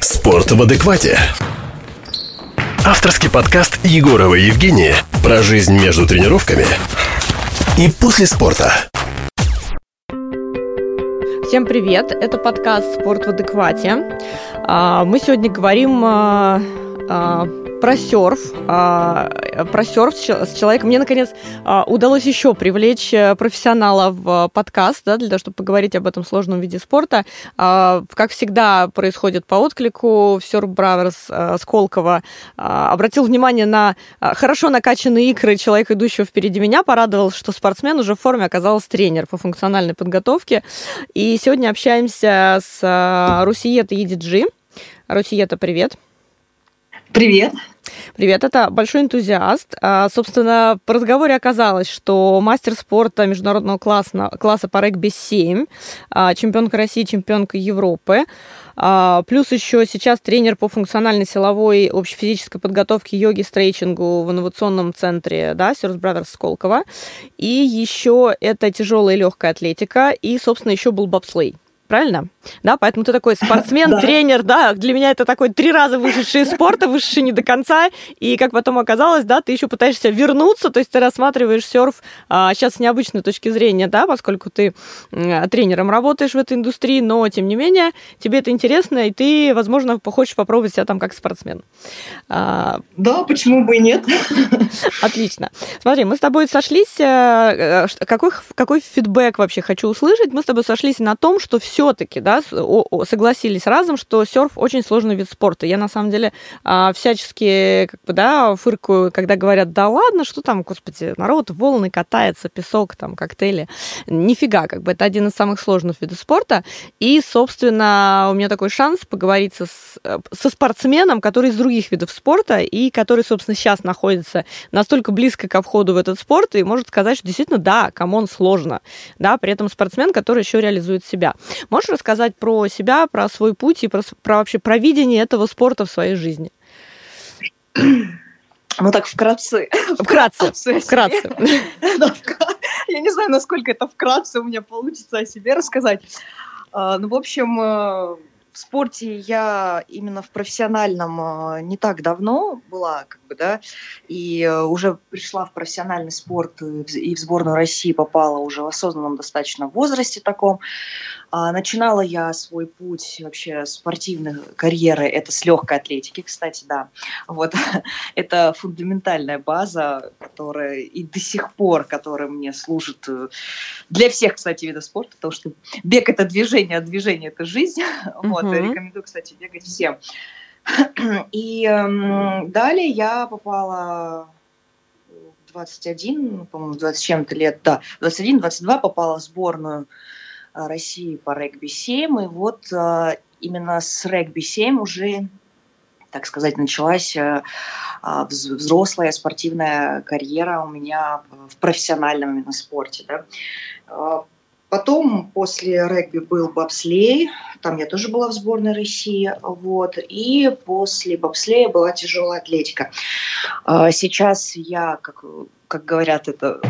Спорт в адеквате. Авторский подкаст Егорова Евгения про жизнь между тренировками и после спорта. Всем привет! Это подкаст «Спорт в адеквате». А, мы сегодня говорим а, а, про серф, а, про серф с человеком. Мне, наконец, а, удалось еще привлечь э, профессионала в подкаст, да, для того, чтобы поговорить об этом сложном виде спорта. А, как всегда происходит по отклику, Surf Brothers Сколково обратил внимание на хорошо накачанные икры человека, идущего впереди меня, порадовал, что спортсмен уже в форме оказался тренер по функциональной подготовке. И сегодня общаемся с Русиета EDG. Русиета, привет. Привет. Привет, это большой энтузиаст. А, собственно, по разговоре оказалось, что мастер спорта международного класса, класса по регби-7, а, чемпионка России, чемпионка Европы, а, плюс еще сейчас тренер по функциональной силовой общефизической подготовке йоги стрейчингу в инновационном центре, да, Сёрс Brothers Сколково. И еще это тяжелая и легкая атлетика, и, собственно, еще был бобслей правильно? Да, поэтому ты такой спортсмен, тренер, да, для меня это такой три раза вышедший из спорта, вышедший не до конца, и как потом оказалось, да, ты еще пытаешься вернуться, то есть ты рассматриваешь серф а, сейчас с необычной точки зрения, да, поскольку ты а, тренером работаешь в этой индустрии, но, тем не менее, тебе это интересно, и ты, возможно, хочешь попробовать себя там как спортсмен. А... Да, почему бы и нет? Отлично. Смотри, мы с тобой сошлись, э, э, какой, какой фидбэк вообще хочу услышать, мы с тобой сошлись на том, что все все-таки, да, согласились разом, что серф очень сложный вид спорта. Я на самом деле а, всячески, как бы, да, фыркаю, когда говорят, да ладно, что там, господи, народ, волны катается, песок, там, коктейли. Нифига, как бы, это один из самых сложных видов спорта. И, собственно, у меня такой шанс поговорить со, со спортсменом, который из других видов спорта и который, собственно, сейчас находится настолько близко ко входу в этот спорт и может сказать, что действительно, да, come on, сложно. Да, при этом спортсмен, который еще реализует себя. Можешь рассказать про себя, про свой путь и про, про вообще про видение этого спорта в своей жизни? Ну так вкратце. Вкратце. Вкратце. Я не знаю, насколько это вкратце у меня получится о себе рассказать. А, ну, в общем, э, в спорте я именно в профессиональном э, не так давно была, как бы, да, и э, уже пришла в профессиональный спорт и в сборную России попала уже в осознанном достаточно возрасте таком. А, начинала я свой путь вообще спортивной карьеры, это с легкой атлетики, кстати, да. Вот это фундаментальная база, которая и до сих пор, которая мне служит э, для всех, кстати, видов спорта, потому что бег это движение, а движение это жизнь. Вот, mm-hmm. рекомендую, кстати, бегать всем. И эм, далее я попала 21, по-моему, 20 чем-то лет, да, 21-22 попала в сборную Э, России по регби-7. И вот э, именно с регби-7 уже, так сказать, началась э, взрослая спортивная карьера у меня в профессиональном именно спорте. Да. Потом после регби был бобслей, там я тоже была в сборной России, вот, и после бобслея была тяжелая атлетика. Сейчас я, как как говорят это,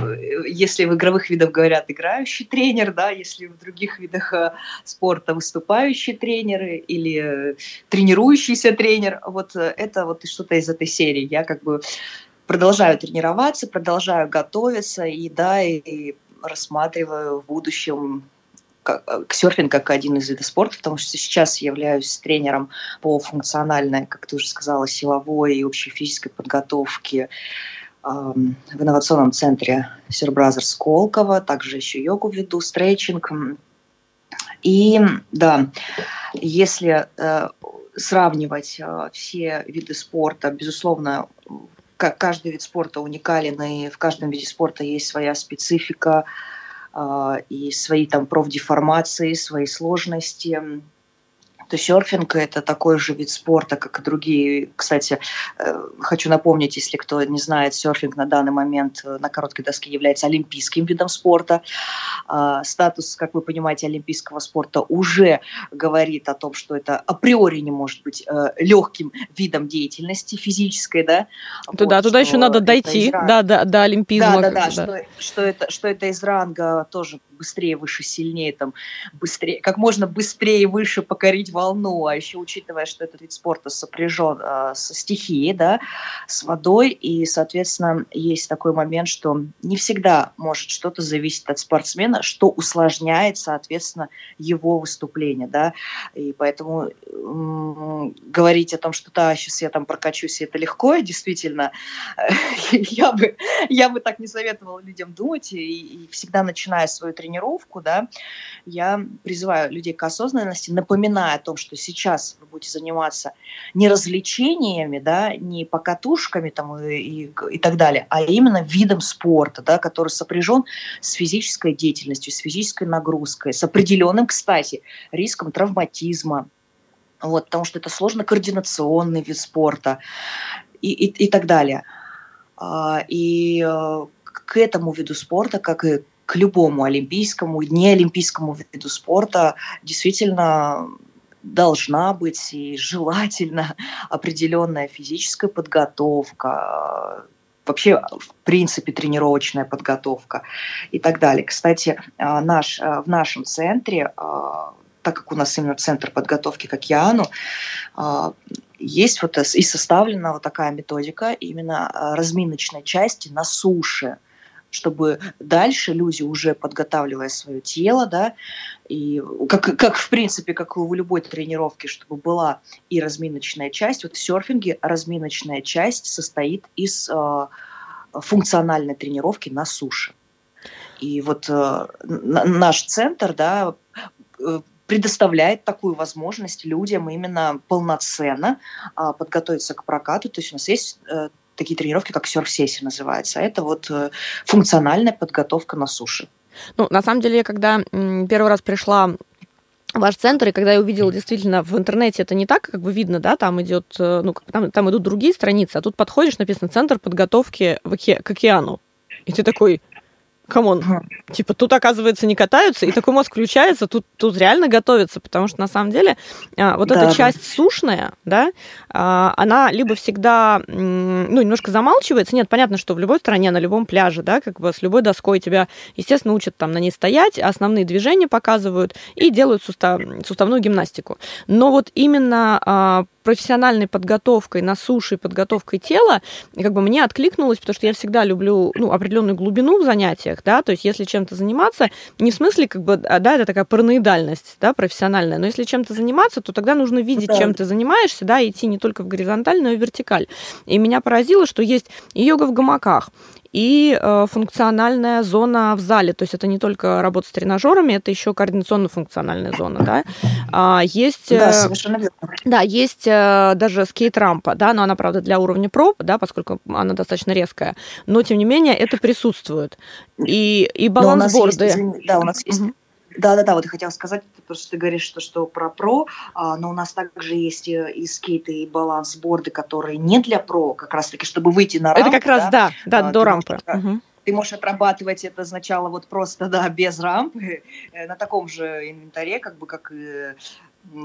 если в игровых видах говорят играющий тренер, да, если в других видах э, спорта выступающий тренер или тренирующийся тренер, вот это вот что-то из этой серии. Я как бы продолжаю тренироваться, продолжаю готовиться и да, и рассматриваю в будущем к серфинг как один из видов спорта, потому что сейчас являюсь тренером по функциональной, как ты уже сказала, силовой и общей физической подготовке в инновационном центре Brothers Сколково, также еще йогу веду, стрейчинг. И да, если э, сравнивать э, все виды спорта, безусловно, каждый вид спорта уникален, и в каждом виде спорта есть своя специфика, э, и свои там профдеформации, свои сложности то серфинг – это такой же вид спорта, как и другие. Кстати, э, хочу напомнить, если кто не знает, серфинг на данный момент э, на короткой доске является олимпийским видом спорта. А, статус, как вы понимаете, олимпийского спорта уже говорит о том, что это априори не может быть э, легким видом деятельности физической, да? Туда, вот, туда еще надо дойти, ранга... да, до, до олимпизма. Да, да, да, да. Что, что, это, что это из ранга тоже быстрее, выше, сильнее, там, быстрее, как можно быстрее, выше покорить волну, а еще учитывая, что этот вид спорта сопряжен э, со стихией, да, с водой, и, соответственно, есть такой момент, что не всегда может что-то зависеть от спортсмена, что усложняет, соответственно, его выступление, да, и поэтому м- говорить о том, что да, сейчас я там прокачусь, и это легко, действительно, я бы, я бы так не советовала людям думать, и, и всегда начиная свою тренировку, да, я призываю людей к осознанности, напоминая о том, что сейчас вы будете заниматься не развлечениями, да, не покатушками там и, и, и так далее, а именно видом спорта, да, который сопряжен с физической деятельностью, с физической нагрузкой, с определенным, кстати, риском травматизма, вот, потому что это сложно координационный вид спорта и, и, и так далее. А, и э, к этому виду спорта, как и к любому олимпийскому, неолимпийскому виду спорта, действительно должна быть и желательно определенная физическая подготовка, вообще, в принципе, тренировочная подготовка и так далее. Кстати, а, наш, в нашем центре так как у нас именно центр подготовки к океану, есть вот и составлена вот такая методика именно разминочной части на суше, чтобы дальше люди, уже подготавливая свое тело, да, и как, как в принципе, как у любой тренировки, чтобы была и разминочная часть, вот в серфинге разминочная часть состоит из э, функциональной тренировки на суше. И вот э, наш центр, да, э, предоставляет такую возможность людям именно полноценно а, подготовиться к прокату. То есть у нас есть э, такие тренировки, как серф-сессия называется. Это вот э, функциональная подготовка на суше. Ну, на самом деле, когда первый раз пришла ваш центр, и когда я увидела действительно в интернете это не так, как бы видно, да, там идет, э, ну, там, там идут другие страницы, а тут подходишь, написано «Центр подготовки к океану». И ты такой, come on, типа тут, оказывается, не катаются, и такой мозг включается, тут, тут реально готовится, потому что на самом деле а, вот да, эта часть сушная, да, а, она либо всегда, ну, немножко замалчивается, нет, понятно, что в любой стране, на любом пляже, да, как бы с любой доской тебя, естественно, учат там на ней стоять, основные движения показывают и делают сустав, суставную гимнастику. Но вот именно а, профессиональной подготовкой на суше, подготовкой тела, как бы мне откликнулось, потому что я всегда люблю ну, определенную глубину в занятиях, да, то есть если чем-то заниматься, не в смысле, как бы, а, да, это такая параноидальность, да, профессиональная, но если чем-то заниматься, то тогда нужно видеть, да. чем ты занимаешься, да, идти не только в горизонталь, но и в вертикаль. И меня поразило, что есть йога в гамаках, и э, функциональная зона в зале. То есть это не только работа с тренажерами, это еще координационно-функциональная зона, да. А, есть, да, э, совершенно верно. Да, есть э, даже скейт-рампа, да, но она, правда, для уровня проб, да, поскольку она достаточно резкая, но, тем не менее, это присутствует. И, и балансборды. Да, у нас есть да-да-да, вот я хотела сказать, потому что ты говоришь, что, что про про, а, но у нас также есть э, и скейты, и балансборды, которые не для про, как раз-таки, чтобы выйти на рампу. Это как раз, да, да, а, до рампы. Можешь, угу. Ты можешь отрабатывать это сначала вот просто, да, без рампы, э, на таком же инвентаре, как бы, как и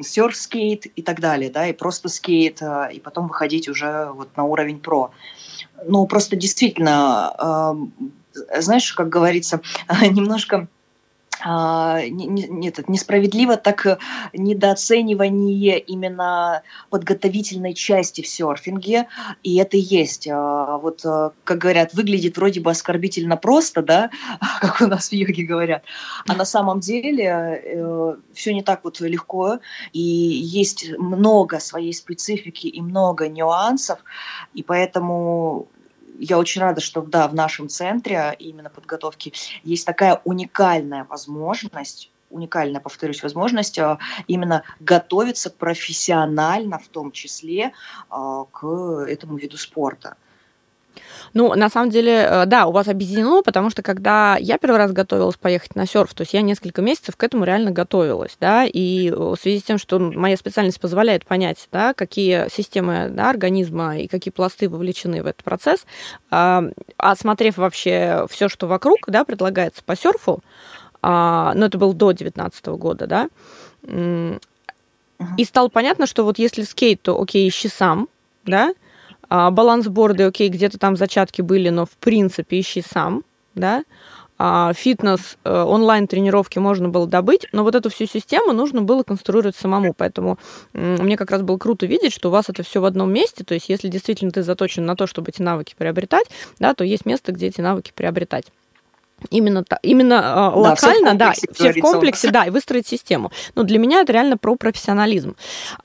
серф-скейт и так далее, да, и просто скейт, а, и потом выходить уже вот на уровень про. Ну, просто действительно, знаешь, как говорится, немножко а, не, не, этот, несправедливо так э, недооценивание именно подготовительной части в серфинге, и это есть. А, вот, э, как говорят, выглядит вроде бы оскорбительно просто, да, как у нас в йоге говорят, а на самом деле э, все не так вот легко, и есть много своей специфики и много нюансов, и поэтому я очень рада, что да, в нашем центре именно подготовки есть такая уникальная возможность уникальная, повторюсь, возможность а, именно готовиться профессионально, в том числе, а, к этому виду спорта. Ну, на самом деле, э, да, у вас объединено, потому что когда я первый раз готовилась поехать на серф, то есть я несколько месяцев к этому реально готовилась, да, и в связи с тем, что моя специальность позволяет понять, да, какие системы да, организма и какие пласты вовлечены в этот процесс, а, осмотрев вообще все, что вокруг, да, предлагается по серфу, а, ну, это было до 2019 года, да, и стало понятно, что вот если скейт, то окей, ищи сам, да, балансборды, окей, где-то там зачатки были, но в принципе ищи сам, да. а, фитнес, э, онлайн-тренировки можно было добыть, но вот эту всю систему нужно было конструировать самому. Поэтому мне как раз было круто видеть, что у вас это все в одном месте. То есть, если действительно ты заточен на то, чтобы эти навыки приобретать, да, то есть место, где эти навыки приобретать. Именно, именно да, локально, да, все в комплексе, да, и выстроить систему. Но для меня это реально про профессионализм.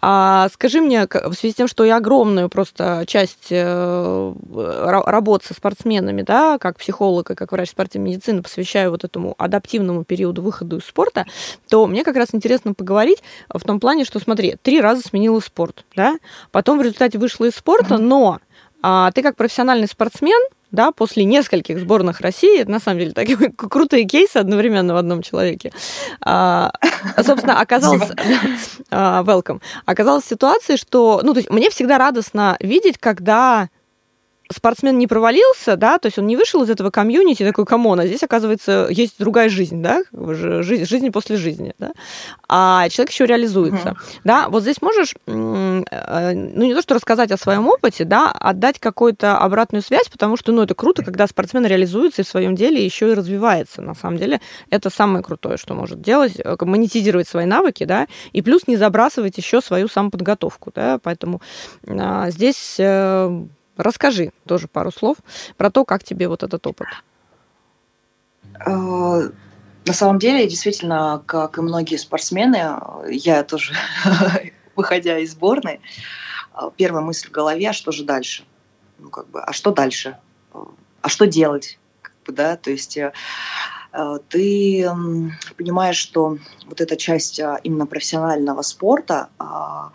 А, скажи мне, в связи с тем, что я огромную просто часть э, работы со спортсменами, да, как психолог и как врач спортивной медицины посвящаю вот этому адаптивному периоду выхода из спорта, то мне как раз интересно поговорить в том плане, что, смотри, три раза сменила спорт, да, потом в результате вышла из спорта, но а, ты как профессиональный спортсмен, да, после нескольких сборных России, это на самом деле такие крутые кейсы одновременно в одном человеке, а, собственно, оказалось, а, welcome, оказалась ситуация, что, ну, то есть мне всегда радостно видеть, когда спортсмен не провалился, да, то есть он не вышел из этого комьюнити, такой, come on, а здесь, оказывается, есть другая жизнь, да, жизнь, жизнь после жизни, да, а человек еще реализуется, mm-hmm. да, вот здесь можешь, э, ну, не то, что рассказать о своем опыте, да, отдать какую-то обратную связь, потому что, ну, это круто, когда спортсмен реализуется и в своем деле еще и развивается, на самом деле, это самое крутое, что может делать, э, монетизировать свои навыки, да, и плюс не забрасывать еще свою самоподготовку, да, поэтому а, здесь э, Расскажи тоже пару слов про то, как тебе вот этот опыт. Э, на самом деле, действительно, как и многие спортсмены, я тоже, выходя из сборной, э, первая мысль в голове, а что же дальше? Ну, как бы, а что дальше? А что делать? Как бы, да, то есть э, ты понимаешь, что вот эта часть именно профессионального спорта а,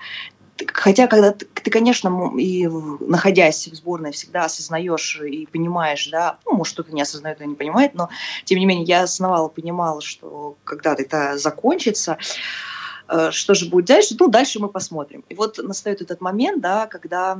хотя, когда ты, ты, конечно, и находясь в сборной, всегда осознаешь и понимаешь, да, ну, может, кто-то не осознает и не понимает, но, тем не менее, я осознавала, понимала, что когда это закончится, э, что же будет дальше, ну, дальше мы посмотрим. И вот настает этот момент, да, когда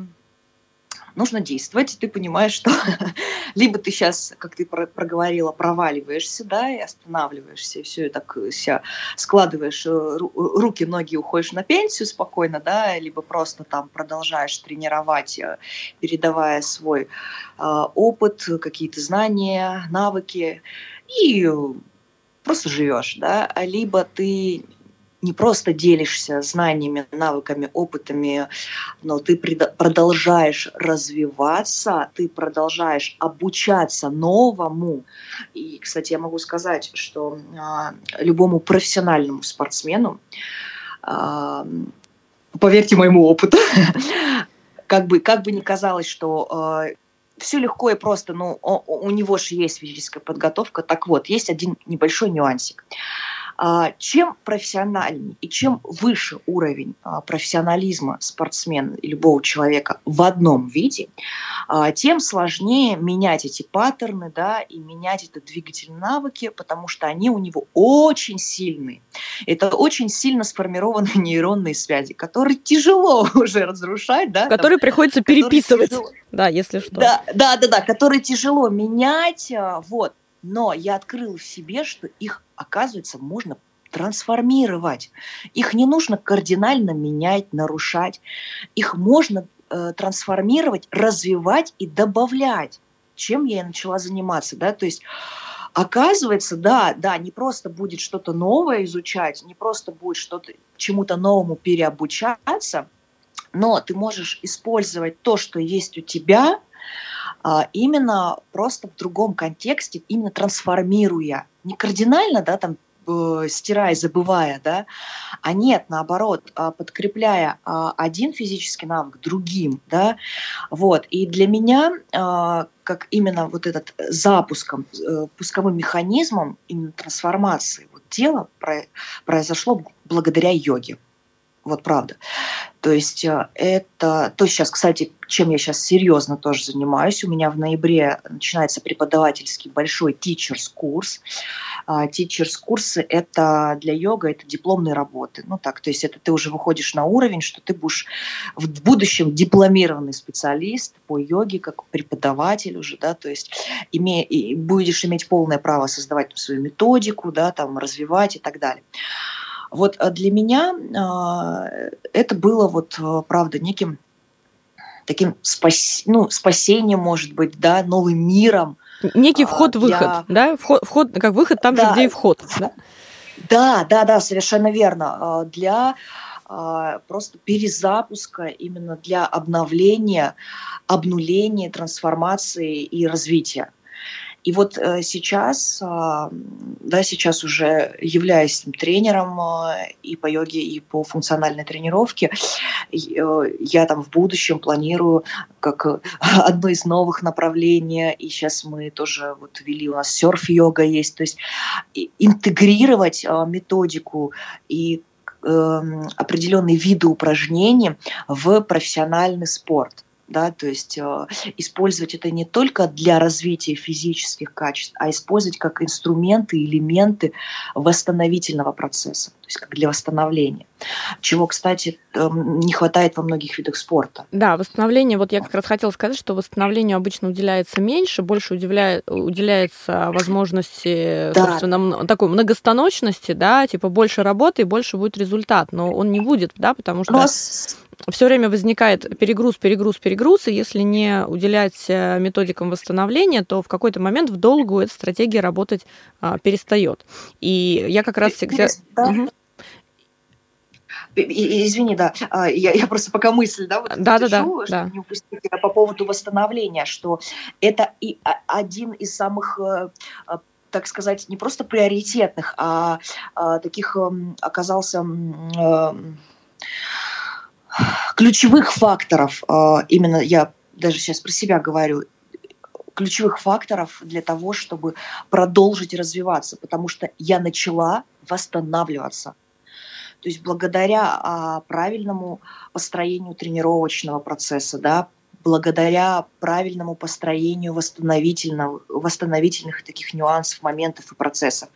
нужно действовать, ты понимаешь, что либо ты сейчас, как ты проговорила, проваливаешься, да, и останавливаешься, и все, так себя складываешь э, руки, ноги, уходишь на пенсию спокойно, да, либо просто там продолжаешь тренировать, э, передавая свой э, опыт, какие-то знания, навыки, и просто живешь, да, либо ты не просто делишься знаниями, навыками, опытами, но ты продолжаешь развиваться, ты продолжаешь обучаться новому. И, кстати, я могу сказать, что а, любому профессиональному спортсмену, а, поверьте моему опыту, как бы, как бы ни казалось, что а, все легко и просто, ну, у него же есть физическая подготовка. Так вот, есть один небольшой нюансик. А, чем профессиональнее и чем выше уровень а, профессионализма спортсмена и любого человека в одном виде, а, тем сложнее менять эти паттерны, да, и менять это двигательные навыки, потому что они у него очень сильные. Это очень сильно сформированные нейронные связи, которые тяжело уже разрушать, да. Которые там, приходится переписывать, тяжело, да, если что. Да, да, да, да, которые тяжело менять, вот. Но я открыл в себе, что их оказывается, можно трансформировать. Их не нужно кардинально менять, нарушать. Их можно э, трансформировать, развивать и добавлять. Чем я и начала заниматься, да, то есть оказывается, да, да, не просто будет что-то новое изучать, не просто будет что-то чему-то новому переобучаться, но ты можешь использовать то, что есть у тебя, именно просто в другом контексте, именно трансформируя не кардинально, да, там э, стирая, забывая, да, а нет, наоборот, а, подкрепляя а, один физический навык другим, да, вот. И для меня, а, как именно вот этот запуском, э, пусковым механизмом именно трансформации вот тела произошло благодаря йоге. Вот правда. То есть э, это... То сейчас, кстати, чем я сейчас серьезно тоже занимаюсь. У меня в ноябре начинается преподавательский большой teachers курс. Teachers курсы – это для йога, это дипломные работы. Ну так, то есть это ты уже выходишь на уровень, что ты будешь в будущем дипломированный специалист по йоге, как преподаватель уже, да, то есть име, и будешь иметь полное право создавать свою методику, да, там, развивать и так далее. Вот а для меня э, это было вот, э, правда, неким таким спас, ну, спасением, может быть, да, новым миром. некий вход-выход, а, для... да? Вход, вход, как выход там да. же, где и вход. Да? да, да, да, совершенно верно. А, для а, просто перезапуска, именно для обновления, обнуления, трансформации и развития. И вот э, сейчас, а, да, сейчас уже являясь тренером а, и по йоге, и по функциональной тренировке, э, я там в будущем планирую как одно из новых направлений, и сейчас мы тоже вот ввели, у нас серф-йога есть, то есть интегрировать методику и эм, определенные виды упражнений в профессиональный спорт да, то есть э, использовать это не только для развития физических качеств, а использовать как инструменты, элементы восстановительного процесса, то есть как для восстановления, чего, кстати, э, не хватает во многих видах спорта. Да, восстановление, вот я как раз хотела сказать, что восстановлению обычно уделяется меньше, больше уделяет, уделяется возможности, да. собственно, такой многостаночности, да, типа больше работы и больше будет результат, но он не будет, да, потому что... Но все время возникает перегруз, перегруз, перегруз, и если не уделять э, методикам восстановления, то в какой-то момент в долгу эта стратегия работать а, перестает. И я как раз всегда... Да? Угу. Извини, да, а, я, я просто пока мысль, да, вот да, да, пишу, да, да. не упустить по поводу восстановления, что это и один из самых э, э, так сказать, не просто приоритетных, а, а таких эм, оказался ключевых факторов, а, именно я даже сейчас про себя говорю, ключевых факторов для того, чтобы продолжить развиваться, потому что я начала восстанавливаться. То есть благодаря а, правильному построению тренировочного процесса, да, благодаря правильному построению восстановительного, восстановительных таких нюансов, моментов и процессов,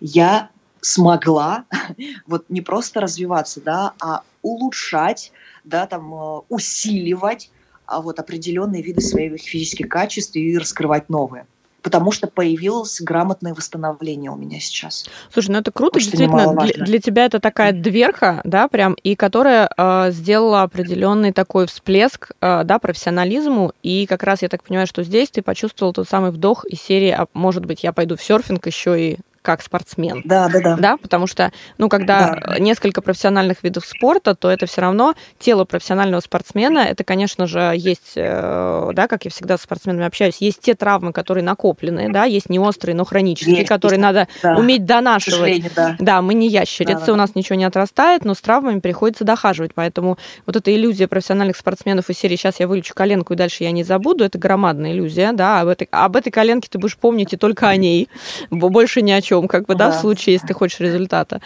я смогла вот не просто развиваться, да, а улучшать, да, там, э, усиливать а вот определенные виды своих физических качеств и раскрывать новые. Потому что появилось грамотное восстановление у меня сейчас. Слушай, ну это круто, Потому действительно, для, для тебя это такая дверка, да, прям, и которая э, сделала определенный такой всплеск, э, да, профессионализму, и как раз я так понимаю, что здесь ты почувствовал тот самый вдох из серии, а может быть, я пойду в серфинг еще и как спортсмен. Да, да, да. Да, потому что, ну, когда да. несколько профессиональных видов спорта, то это все равно тело профессионального спортсмена. Это, конечно же, есть, э, да, как я всегда с спортсменами общаюсь, есть те травмы, которые накоплены, да, есть не острые, но хронические, есть, которые есть, надо да. уметь донашивать. Да. да, мы не ящерицы, да, да, у нас ничего не отрастает, но с травмами приходится дохаживать. Поэтому вот эта иллюзия профессиональных спортсменов из серии «сейчас я вылечу коленку и дальше я не забуду», это громадная иллюзия, да, об этой, об этой коленке ты будешь помнить и только о ней, больше ни о чем чем, как бы, да, да в случае, если ты хочешь результата.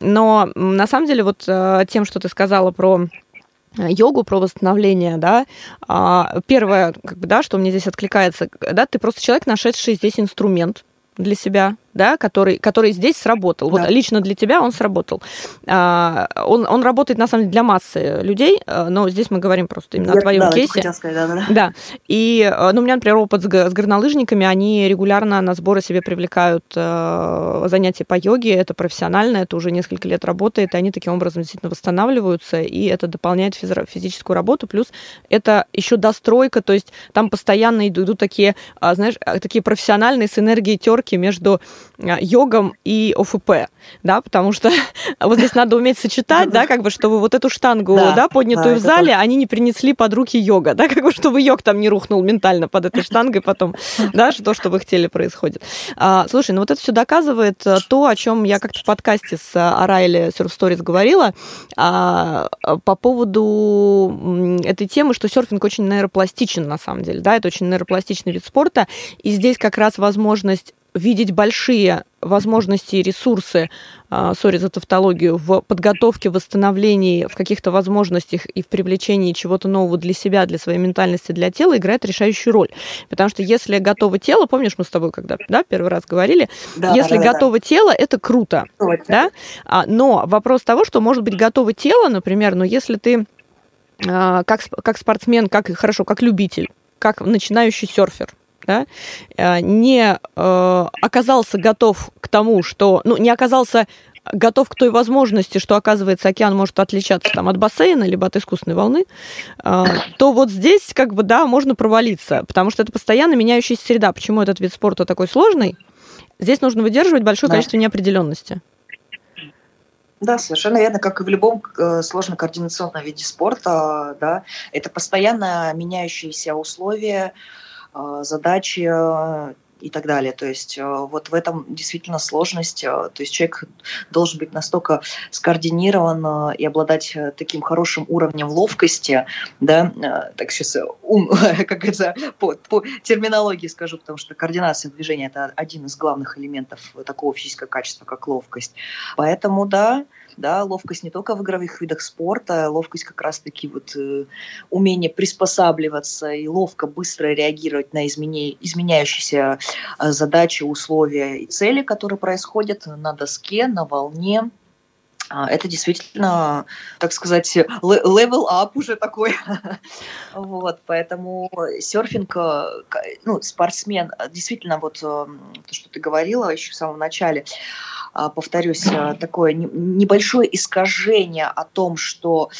Но на самом деле вот э, тем, что ты сказала про э, йогу, про восстановление, да, а, первое, как бы, да, что мне здесь откликается, да, ты просто человек, нашедший здесь инструмент для себя, да, который, который здесь сработал. Да. Вот лично для тебя он сработал. А, он, он работает, на самом деле, для массы людей, э, но здесь мы говорим просто именно Я, о твоем да, кейсе. Сказать, да, да. да. И, э, ну, у меня, например, опыт с, с горнолыжниками, они регулярно на сборы себе привлекают э, занятия по йоге, это профессионально, это уже несколько лет работает, и они таким образом действительно восстанавливаются, и это дополняет физи- физическую работу, плюс это еще достройка, то есть там постоянно идут, идут такие, а, знаешь, такие профессиональные с энергией терки между Э, йогом и ОФП, да, потому что вот здесь надо уметь сочетать, да, как бы, чтобы вот эту штангу, да, да поднятую да, в зале, это... они не принесли под руки йога, да, как бы, чтобы йог там не рухнул ментально под этой штангой потом, да, что, что в их теле происходит. А, слушай, ну вот это все доказывает э, то, о чем я как-то в подкасте с Арайли Surf Stories говорила, а, по поводу этой темы, что серфинг очень нейропластичен на самом деле, да, это очень нейропластичный вид спорта, и здесь как раз возможность видеть большие возможности и ресурсы, а, сори за тавтологию, в подготовке, восстановлении, в каких-то возможностях и в привлечении чего-то нового для себя, для своей ментальности, для тела играет решающую роль. Потому что если готово тело, помнишь, мы с тобой когда да, первый раз говорили, да, если да, готово да. тело, это круто. Да? А, но вопрос того, что может быть готово тело, например, но если ты а, как, как спортсмен, как хорошо, как любитель, как начинающий серфер, да, э, не э, оказался готов к тому, что, ну, не оказался готов к той возможности, что, оказывается, океан может отличаться там, от бассейна либо от искусственной волны, э, то вот здесь, как бы, да, можно провалиться, потому что это постоянно меняющаяся среда. Почему этот вид спорта такой сложный? Здесь нужно выдерживать большое да. количество неопределенности. Да, совершенно верно, как и в любом сложно координационном виде спорта, да, это постоянно меняющиеся условия, задачи, и так далее. То есть э, вот в этом действительно сложность. Э, то есть человек должен быть настолько скоординирован э, и обладать таким хорошим уровнем ловкости, да, так сейчас ум, как это по, по терминологии скажу, потому что координация движения это один из главных элементов такого физического качества, как ловкость. Поэтому, да, да, ловкость не только в игровых видах спорта, ловкость как раз-таки вот э, умение приспосабливаться и ловко, быстро реагировать на изменя... изменяющиеся э, задачи, условия и цели, которые происходят на доске, на волне, а, это действительно, так сказать, up уже такой. вот, поэтому серфинг, э, ну, спортсмен, действительно, вот то, что ты говорила еще в самом начале, повторюсь, а, такое небольшое искажение о том, что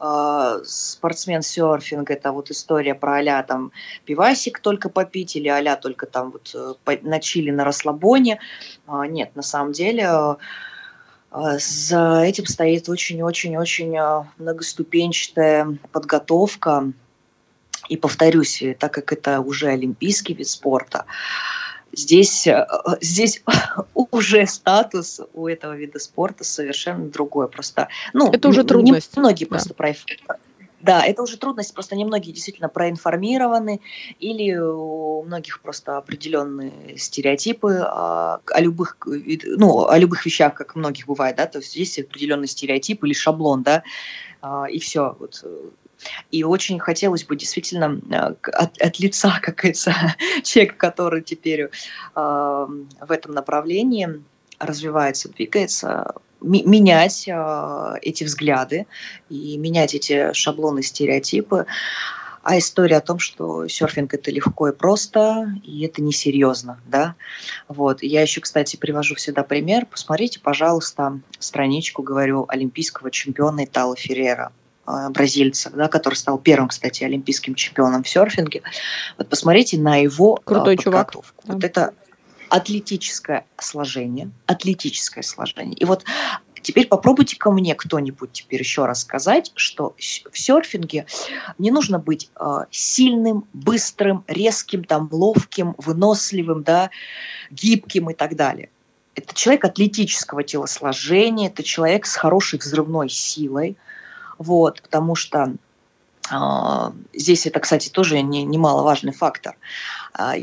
э, спортсмен серфинг это вот история про аля там пивасик только попить или аля только там вот э, на чили на расслабоне. Нет, на самом деле за этим стоит очень-очень-очень многоступенчатая подготовка. И повторюсь, так как это уже олимпийский вид спорта, здесь, э, здесь уже статус у этого вида спорта совершенно другой. Просто, ну, это уже трудность. Многие да. просто про да, это уже трудность, просто немногие действительно проинформированы, или у многих просто определенные стереотипы о, о любых, ну, о любых вещах, как у многих бывает, да, то есть есть определенный стереотип или шаблон, да, а, и все, вот и очень хотелось бы действительно э, от, от лица, как говорится, человека, который теперь э, в этом направлении развивается, двигается, менять э, эти взгляды и менять эти шаблоны, стереотипы. А история о том, что серфинг это легко и просто, и это несерьезно, да. Вот. Я еще, кстати, привожу всегда пример. Посмотрите, пожалуйста, страничку, говорю, олимпийского чемпиона Итала Феррера бразильца, да, который стал первым, кстати, олимпийским чемпионом в серфинге. Вот посмотрите на его а, Крутой подготовку. Чувак. Вот да. это атлетическое сложение, атлетическое сложение. И вот Теперь попробуйте ко мне кто-нибудь теперь еще раз сказать, что в серфинге не нужно быть э, сильным, быстрым, резким, там, ловким, выносливым, да, гибким и так далее. Это человек атлетического телосложения, это человек с хорошей взрывной силой, вот, потому что а, здесь это, кстати, тоже не, немаловажный фактор. А,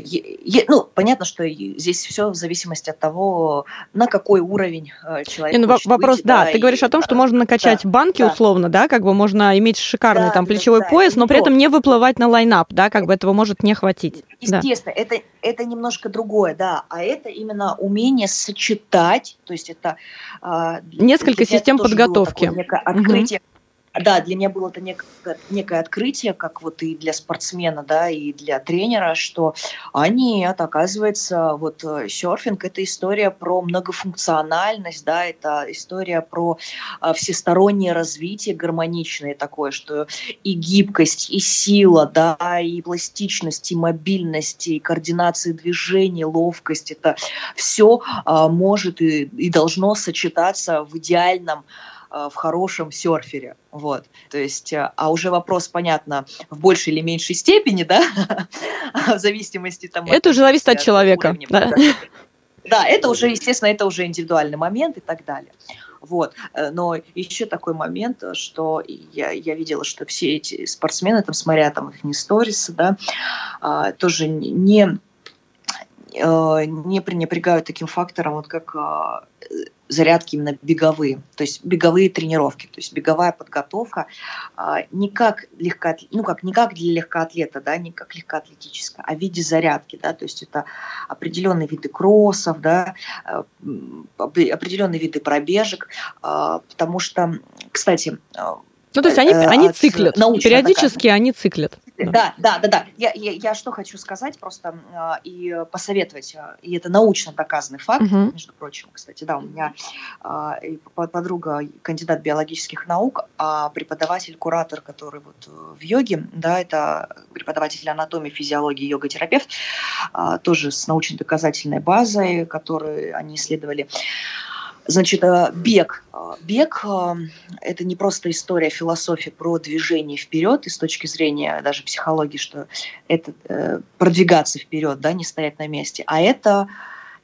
ну, понятно, что здесь все в зависимости от того, на какой уровень э, человек. Ну, вопрос, выйти, да, да, ты и, говоришь о том, что можно накачать да, банки да. условно, да, как бы можно иметь шикарный да, там плечевой да, пояс, но при этом не выплывать на лайнап, да, как бы этого может не хватить. Естественно, да. это, это немножко другое, да, а это именно умение сочетать, то есть это... А, Несколько систем подготовки. Некое открытие. Угу да, для меня было это некое, некое открытие, как вот и для спортсмена, да, и для тренера, что а нет, оказывается, вот э, серфинг – это история про многофункциональность, да, это история про а, всестороннее развитие гармоничное такое, что и гибкость, и сила, да, и пластичность, и мобильность, и координация движений, ловкость – это все а, может и, и должно сочетаться в идеальном в хорошем серфере. Вот. То есть, э, а уже вопрос, понятно, в большей или меньшей степени, да, в зависимости там... Это уже зависит от человека. Уровня, да. да, это уже, естественно, это уже индивидуальный момент и так далее. Вот. Э, но еще такой момент, что я, я видела, что все эти спортсмены, там, смотря там их не сторисы, да, а, тоже не не пренебрегают таким фактором, вот как а, зарядки именно беговые, то есть беговые тренировки, то есть беговая подготовка а, не как легко, ну как не как для легкоатлета, да, не как легкоатлетическая, а в виде зарядки, да, то есть это определенные виды кроссов, да, а, определенные виды пробежек, потому что, кстати, ну, то есть они, они циклят. Периодически такая, они циклят. Да, да, да, да. Я, я, я что хочу сказать просто э, и посоветовать, э, и это научно доказанный факт, угу. между прочим, кстати, да, у меня э, подруга кандидат биологических наук, а преподаватель, куратор, который вот э, в йоге, да, это преподаватель анатомии, физиологии, йога-терапевт, э, тоже с научно-доказательной базой, которую они исследовали. Значит, э, бег. Э, бег э, – это не просто история философии про движение вперед, и с точки зрения даже психологии, что это продвигаться вперед, да, не стоять на месте, а это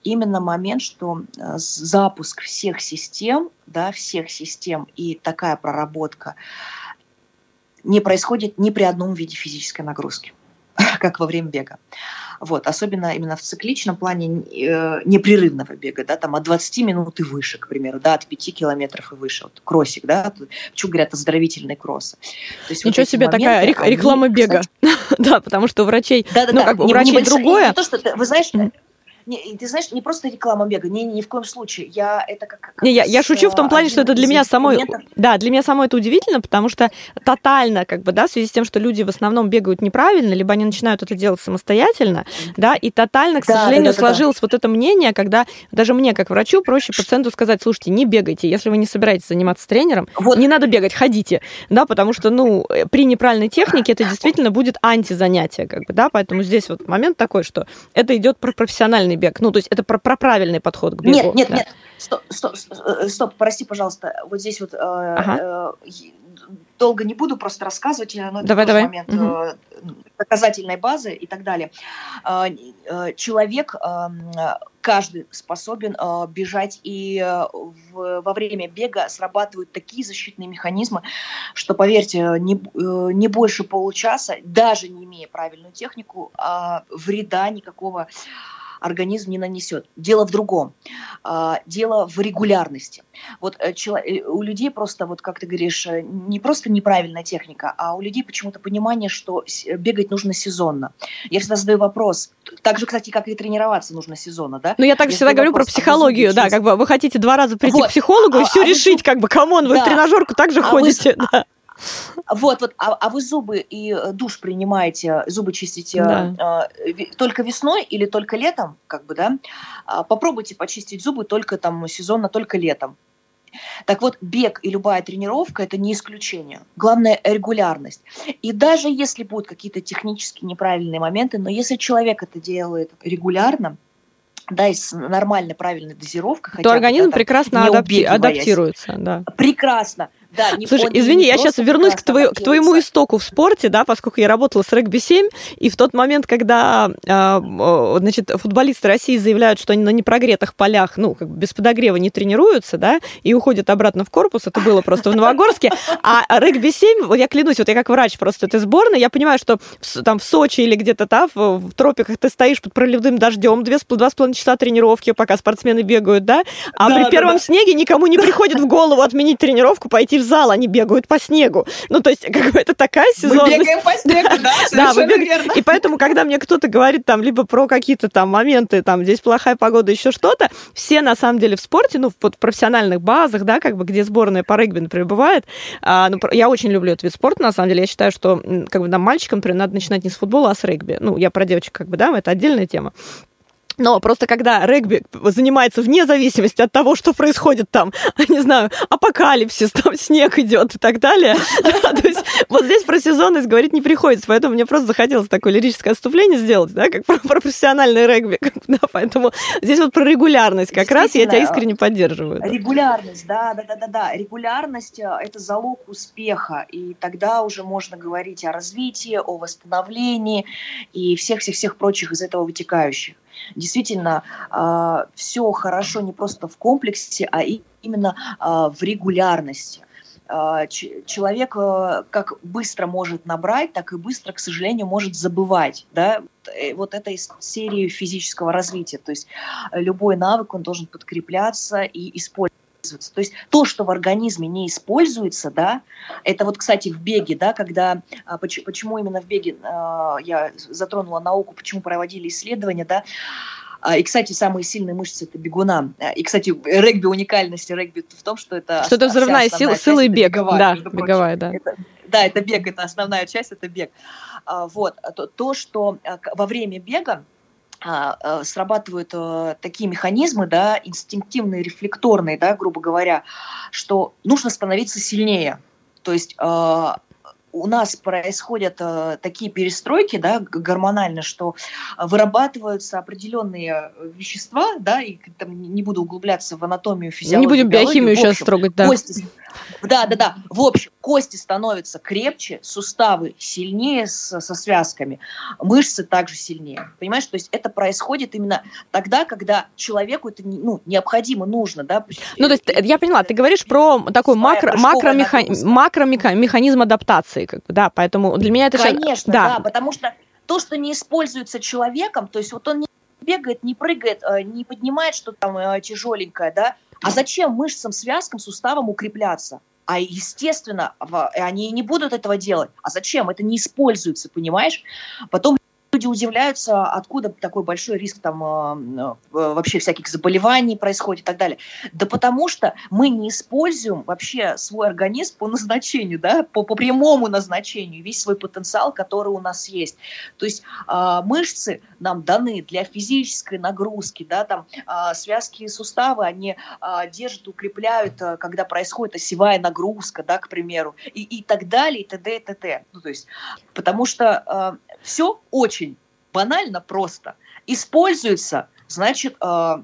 именно момент, что запуск всех систем, да, всех систем и такая проработка не происходит ни при одном виде физической нагрузки, как во время бега. Вот, особенно именно в цикличном плане э, непрерывного бега, да, там от 20 минут и выше, к примеру, да, от 5 километров и выше, вот кроссик, да, почему говорят оздоровительные кроссы. То есть Ничего вот себе, моменты, такая рек- реклама они, бега, да, потому что у врачей, да, да, ну, да, как бы у врачей другое. Не то, что ты, вы знаешь, не, ты знаешь, не просто реклама бега, не, ни в коем случае. Я это как. как не, я, я шучу в том плане, что это для меня самой. Да, для меня самой это удивительно, потому что тотально, как бы, да, в связи с тем, что люди в основном бегают неправильно, либо они начинают это делать самостоятельно, да, и тотально, к да, сожалению, да, да, сложилось да. вот это мнение, когда даже мне, как врачу, проще пациенту сказать: слушайте, не бегайте, если вы не собираетесь заниматься тренером, вот. не надо бегать, ходите, да, потому что, ну, при неправильной технике это действительно будет антизанятие, как бы, да, поэтому здесь вот момент такой, что это идет про профессиональный бег. Ну, то есть это про, про правильный подход к бегу. Нет, нет, да. нет. Стоп, стоп, э, стоп, прости, пожалуйста. Вот здесь вот э, ага. э, долго не буду просто рассказывать, но это давай, давай. момент угу. доказательной базы и так далее. Человек, эм, каждый способен бежать, и в, во время бега срабатывают такие защитные механизмы, что, поверьте, не, не больше получаса, даже не имея правильную технику, а вреда никакого организм не нанесет. Дело в другом. А, дело в регулярности. Вот э, э, у людей просто, вот как ты говоришь, э, не просто неправильная техника, а у людей почему-то понимание, что бегать нужно сезонно. Я всегда задаю вопрос, так же, кстати, как и тренироваться нужно сезонно, да? Ну, я так я всегда говорю вопрос, про психологию, да, как бы вы хотите два раза прийти вот. к психологу а, и все а решить, вы... как бы, come on, вы да. в тренажерку также а ходите, вы... да. Вот, вот, а, а вы зубы и э, душ принимаете, зубы чистите да. э, только весной или только летом, как бы, да? А, попробуйте почистить зубы только там сезонно, только летом. Так вот, бег и любая тренировка – это не исключение. Главное – регулярность. И даже если будут какие-то технически неправильные моменты, но если человек это делает регулярно, да, и с нормальной, правильной дозировкой, то организм да, прекрасно адапти- адаптируется. Да. Прекрасно. Да, не, Слушай, извини, я сейчас вернусь к, твою, к твоему истоку в спорте, да, поскольку я работала с регби-7, и в тот момент, когда э, значит, футболисты России заявляют, что они на непрогретых полях, ну, как бы без подогрева не тренируются, да, и уходят обратно в корпус, это было просто в Новогорске, а регби-7, вот я клянусь, вот я как врач просто этой сборной, я понимаю, что в, там в Сочи или где-то там, в, в тропиках ты стоишь под проливным дождем, две, два с половиной часа тренировки, пока спортсмены бегают, да, а да, при да, первом да. снеге никому не приходит в голову отменить тренировку, пойти в зал, они бегают по снегу. Ну, то есть, как бы это такая сезонность. Мы бегаем по снегу, да, мы бегаем. И поэтому, когда мне кто-то говорит там либо про какие-то там моменты, там, здесь плохая погода, еще что-то, все на самом деле в спорте, ну, в профессиональных базах, да, как бы, где сборная по регби, например, бывает, а, ну, я очень люблю этот вид спорта, на самом деле, я считаю, что, как бы, нам, мальчикам, например, надо начинать не с футбола, а с регби. Ну, я про девочек, как бы, да, это отдельная тема. Но просто когда регби занимается вне зависимости от того, что происходит там, не знаю, апокалипсис, там снег идет и так далее, то есть вот здесь про сезонность говорить не приходится, поэтому мне просто захотелось такое лирическое отступление сделать, да, как про профессиональный регби, да, поэтому здесь вот про регулярность как раз я тебя искренне поддерживаю. Регулярность, да, да, да, да, да, регулярность э, – это залог успеха, и тогда уже можно говорить о развитии, о восстановлении и всех-всех-всех прочих из этого вытекающих действительно э, а, все хорошо не просто в комплексе, а именно э, в регулярности а, человек как быстро может набрать, так и быстро, к сожалению, может забывать. Да? Э, вот это из серии физического развития. То есть любой навык, он должен подкрепляться и использоваться используется. То есть то, что в организме не используется, да, это вот, кстати, в беге, да, когда, а, почему, именно в беге а, я затронула науку, почему проводили исследования, да, а, и, кстати, самые сильные мышцы это бегуна. И, кстати, регби уникальность регби в том, что это что это взрывная сила, сила и бег, беговая, да, беговая, да. Это, Да, это бег, это основная часть, это бег. Вот, то, то что во время бега срабатывают такие механизмы, да, инстинктивные, рефлекторные, да, грубо говоря, что нужно становиться сильнее. То есть у нас происходят э, такие перестройки, да, гормонально, что вырабатываются определенные вещества, да, и там не буду углубляться в анатомию, физиологию. Не будем биохимию общем, сейчас трогать, да. Кости, да, да, да. В общем, кости становятся крепче, суставы сильнее с, со связками, мышцы также сильнее. Понимаешь, то есть это происходит именно тогда, когда человеку это ну, необходимо, нужно, да. Ну, то есть я поняла, ты говоришь про такой макро, макромеха, макромеханизм адаптации, как бы, да, поэтому для меня это... Конечно, да. да, потому что то, что не используется человеком, то есть вот он не бегает, не прыгает, э, не поднимает что-то там э, тяжеленькое, да, а зачем мышцам, связкам, суставам укрепляться? А естественно, они не будут этого делать. А зачем? Это не используется, понимаешь? Потом люди удивляются, откуда такой большой риск там э, вообще всяких заболеваний происходит и так далее. Да потому что мы не используем вообще свой организм по назначению, да, по, по прямому назначению, весь свой потенциал, который у нас есть. То есть э, мышцы нам даны для физической нагрузки, да, там связки и суставы, они держат, укрепляют, когда происходит осевая нагрузка, да, к примеру, и, и так далее, и т.д. и т.т. Ну, то есть, потому что все очень банально просто. Используется, значит, э,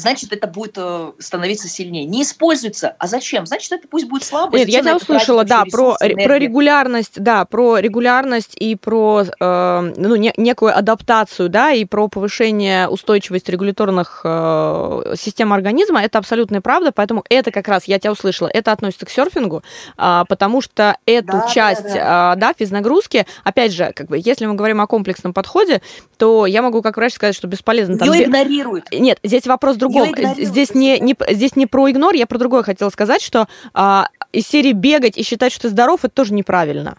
значит, это будет э, становиться сильнее. Не используется, а зачем? Значит, это пусть будет слабо. Нет, я тебя услышала, да, про, про регулярность, да, про регулярность и про э, ну, не, некую адаптацию, да, и про повышение устойчивости регуляторных э, систем организма. Это абсолютная правда, поэтому это как раз, я тебя услышала, это относится к серфингу, э, потому что эту да, часть, да, да. Э, да, физнагрузки, опять же, как бы, если мы говорим о комплексном подходе, то я могу как врач сказать, что бесполезно. Там, Ее игнорируют. Нет, здесь вопрос другом. Здесь не, не, здесь не про игнор, я про другое хотела сказать, что а, из серии бегать и считать, что ты здоров, это тоже неправильно.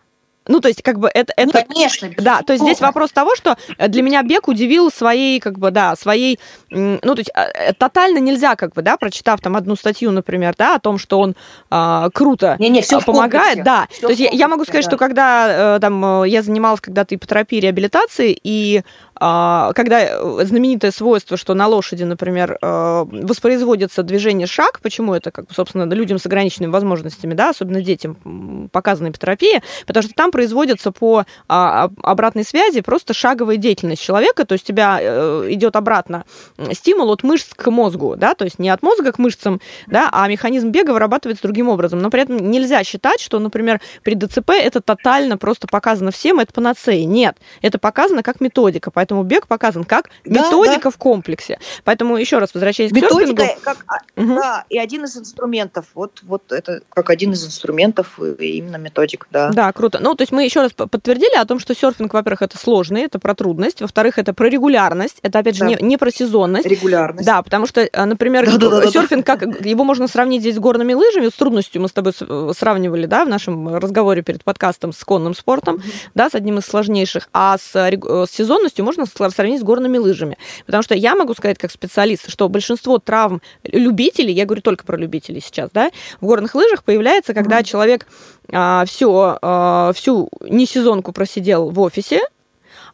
Ну, то есть, как бы это... это ну, конечно. Да, то есть здесь вопрос того, что для меня бег удивил своей, как бы, да, своей... Ну, то есть а, э, тотально нельзя, как бы, да, прочитав там одну статью, например, да, о том, что он а, круто не, не, все помогает, да. Все то есть я, я могу сказать, да. что когда э, там э, я занималась когда-то ипотерапией, реабилитацией, и а, когда э, знаменитое свойство, что на лошади, например, э, воспроизводится движение шаг, почему это, как собственно, людям с ограниченными возможностями, да, особенно детям показана эпитерапия, потому что там производится по а, обратной связи просто шаговая деятельность человека, то есть тебя э, идет обратно стимул от мышц к мозгу, да, то есть не от мозга к мышцам, да, а механизм бега вырабатывается другим образом. Но при этом нельзя считать, что, например, при ДЦП это тотально просто показано всем, это панацея. Нет, это показано как методика, поэтому Поэтому бег показан как да, методика да. в комплексе. Поэтому еще раз возвращаясь методика к серфингу. Как, угу. Да, и один из инструментов. Вот, вот это как один из инструментов именно методик, да. Да, круто. Ну, то есть мы еще раз подтвердили о том, что серфинг, во-первых, это сложный, это про трудность, во-вторых, это про регулярность, это, опять же, да. не, не про сезонность. Регулярность. Да, потому что, э, например, да, да, да, серфинг, как его можно сравнить здесь с горными лыжами, с трудностью мы с тобой э, сравнивали, да, в нашем разговоре перед подкастом с конным спортом, угу. да, с одним из сложнейших, а с, э, с сезонностью можно сравнить с горными лыжами. Потому что я могу сказать как специалист, что большинство травм любителей, я говорю только про любителей сейчас, да, в горных лыжах появляется, когда mm-hmm. человек а, все, а, всю несезонку просидел в офисе,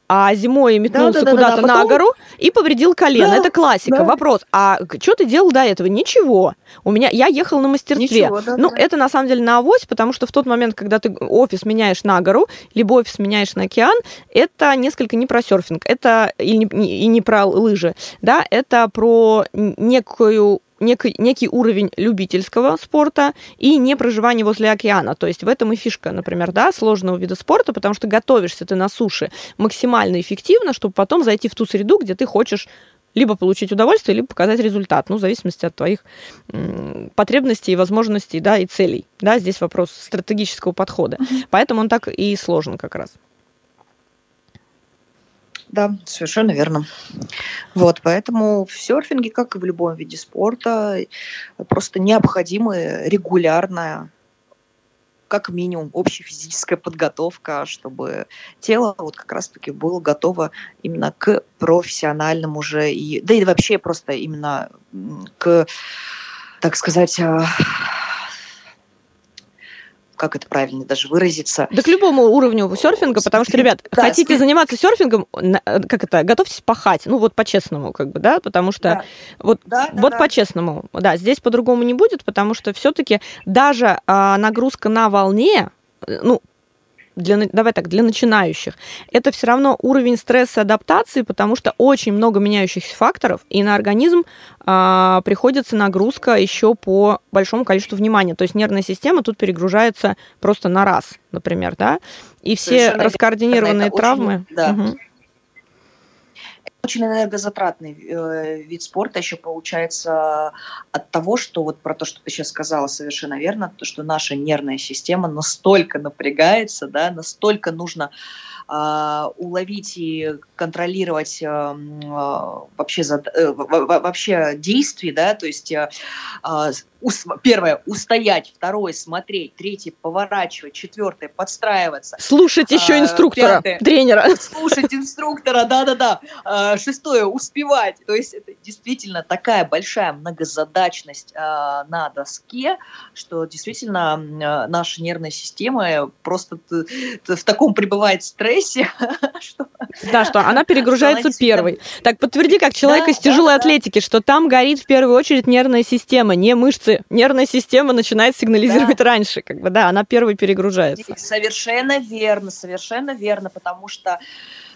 а зимой метнулся да, да, куда-то да, да, потом... на гору и повредил колено. Да, Это классика. Да. Вопрос, а что ты делал до этого? Ничего. У меня, я ехал на мастерстве. Ничего, да, ну, да. это на самом деле на авось, потому что в тот момент, когда ты офис меняешь на гору, либо офис меняешь на океан, это несколько не про серфинг, это и не, и не про лыжи, да, это про некую некий, некий уровень любительского спорта и не проживание возле океана. То есть в этом и фишка, например, да, сложного вида спорта, потому что готовишься ты на суше максимально эффективно, чтобы потом зайти в ту среду, где ты хочешь либо получить удовольствие, либо показать результат, ну, в зависимости от твоих потребностей, возможностей, да, и целей. Да, здесь вопрос стратегического подхода. Поэтому он так и сложен как раз. Да, совершенно верно. Вот, поэтому в серфинге, как и в любом виде спорта, просто необходима регулярная как минимум общая физическая подготовка, чтобы тело вот как раз-таки было готово именно к профессиональному уже, и, да и вообще просто именно к, так сказать, а, как это правильно даже выразиться. Да к любому уровню серфинга, потому что, ребят, да, хотите спи... заниматься серфингом, как это, готовьтесь пахать, ну вот по-честному, как бы, да, потому что да. вот, да, да, вот да. по-честному, да, здесь по-другому не будет, потому что все-таки даже а, нагрузка на волне, ну, для, давай так, для начинающих, это все равно уровень стресса адаптации, потому что очень много меняющихся факторов, и на организм а, приходится нагрузка еще по большому количеству внимания. То есть нервная система тут перегружается просто на раз, например, да, и все Совершенно раскоординированные травмы. Очень, да. Угу очень энергозатратный э, вид спорта. Еще получается от того, что вот про то, что ты сейчас сказала совершенно верно, то, что наша нервная система настолько напрягается, да, настолько нужно э, уловить и контролировать э, вообще, э, вообще действия, да, то есть э, первое устоять, второе смотреть, третье поворачивать, четвертое подстраиваться. Слушать еще а, инструктора, пятое, тренера. Слушать инструктора, да-да-да. А, шестое успевать. То есть это действительно такая большая многозадачность а, на доске, что действительно наша нервная система просто в таком пребывает стрессе, что... Да, что она перегружается первой. Так подтверди, как человек из тяжелой атлетики, что там горит в первую очередь нервная система, не мышцы нервная система начинает сигнализировать да. раньше, как бы, да, она первой перегружается. Совершенно верно, совершенно верно, потому что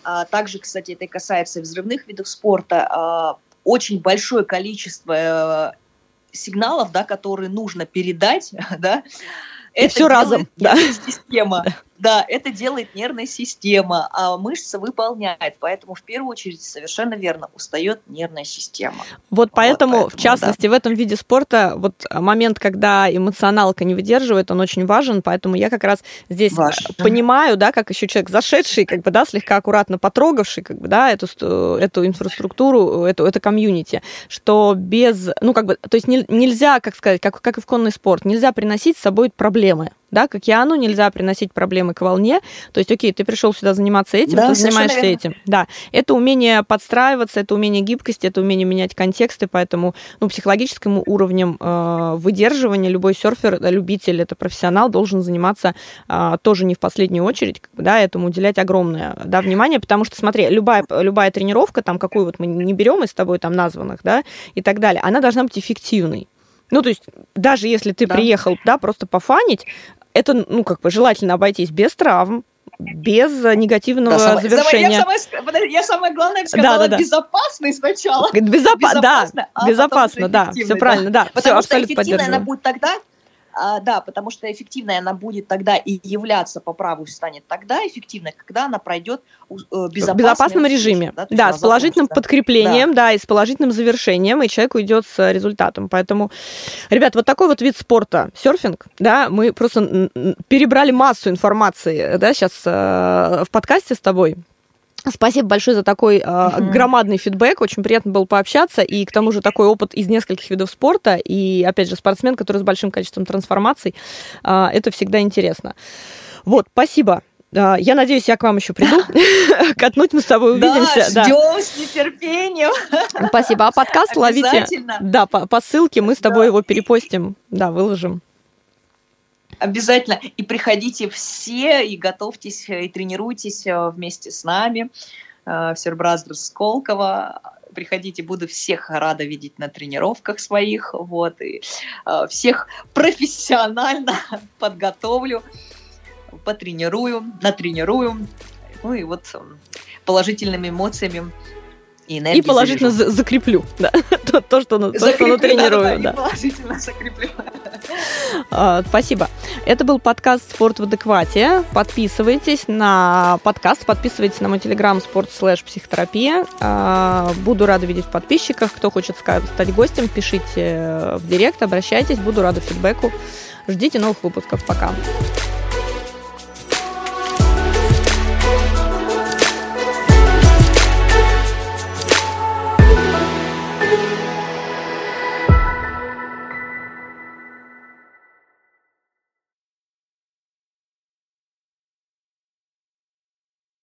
а, также, кстати, это и касается взрывных видов спорта, а, очень большое количество а, сигналов, да, которые нужно передать, да, и это все разом, да. Система. Да, это делает нервная система, а мышца выполняет. Поэтому в первую очередь совершенно верно устает нервная система. Вот поэтому, вот поэтому в частности, да. в этом виде спорта вот момент, когда эмоционалка не выдерживает, он очень важен. Поэтому я как раз здесь Важно. понимаю, да, как еще человек зашедший, как бы, да, слегка аккуратно потрогавший, как бы, да, эту, эту инфраструктуру, эту, это комьюнити, что без, ну, как бы, то есть нельзя, как сказать, как, как и в конный спорт, нельзя приносить с собой проблемы да, к океану нельзя приносить проблемы к волне. То есть, окей, ты пришел сюда заниматься этим, да, ты занимаешься верно. этим. Да, это умение подстраиваться, это умение гибкости, это умение менять контексты, поэтому ну, психологическим уровнем э, выдерживания любой серфер, любитель, это профессионал, должен заниматься э, тоже не в последнюю очередь, да, этому уделять огромное да, внимание, потому что, смотри, любая, любая тренировка, там, какую вот мы не берем из тобой там названных, да, и так далее, она должна быть эффективной. Ну, то есть, даже если ты да. приехал, да, просто пофанить, это, ну, как бы желательно обойтись без травм, без негативного да, завершения. Я самое, я самое главное сказала да, да, да. безопасный сначала. Безопа- безопасно, да, а безопасно, да, все правильно, да. Потому все, что эффективно она будет тогда, а, да, потому что эффективной она будет тогда и являться по праву станет тогда эффективной, когда она пройдет э, в безопасном режиме. Да, да с положительным подкреплением, да. да, и с положительным завершением, и человек уйдет с результатом. Поэтому, ребят, вот такой вот вид спорта, серфинг, да, мы просто перебрали массу информации, да, сейчас э, в подкасте с тобой. Спасибо большое за такой э, громадный фидбэк. Очень приятно было пообщаться. И к тому же такой опыт из нескольких видов спорта. И, опять же, спортсмен, который с большим количеством трансформаций. Э, это всегда интересно. Вот, спасибо. Я надеюсь, я к вам еще приду. Катнуть мы с тобой увидимся. Да, ждем с нетерпением. Спасибо. А подкаст ловите. Да, по, по ссылке мы с тобой да. его перепостим. Да, выложим. Обязательно. И приходите все, и готовьтесь, и тренируйтесь э, вместе с нами. Э, Все Brothers Сколково. Приходите, буду всех рада видеть на тренировках своих. Вот, и э, всех профессионально подготовлю, потренирую, натренирую. Ну и вот положительными эмоциями и, и положительно за закреплю, да, то, то, что, то, закреплю, что оно тренирую. Да, да. положительно закреплю. А, спасибо. Это был подкаст «Спорт в адеквате». Подписывайтесь на подкаст, подписывайтесь на мой телеграм «Спорт слэш психотерапия». А, буду рада видеть в подписчиках. Кто хочет стать гостем, пишите в директ, обращайтесь. Буду рада фидбэку. Ждите новых выпусков. Пока.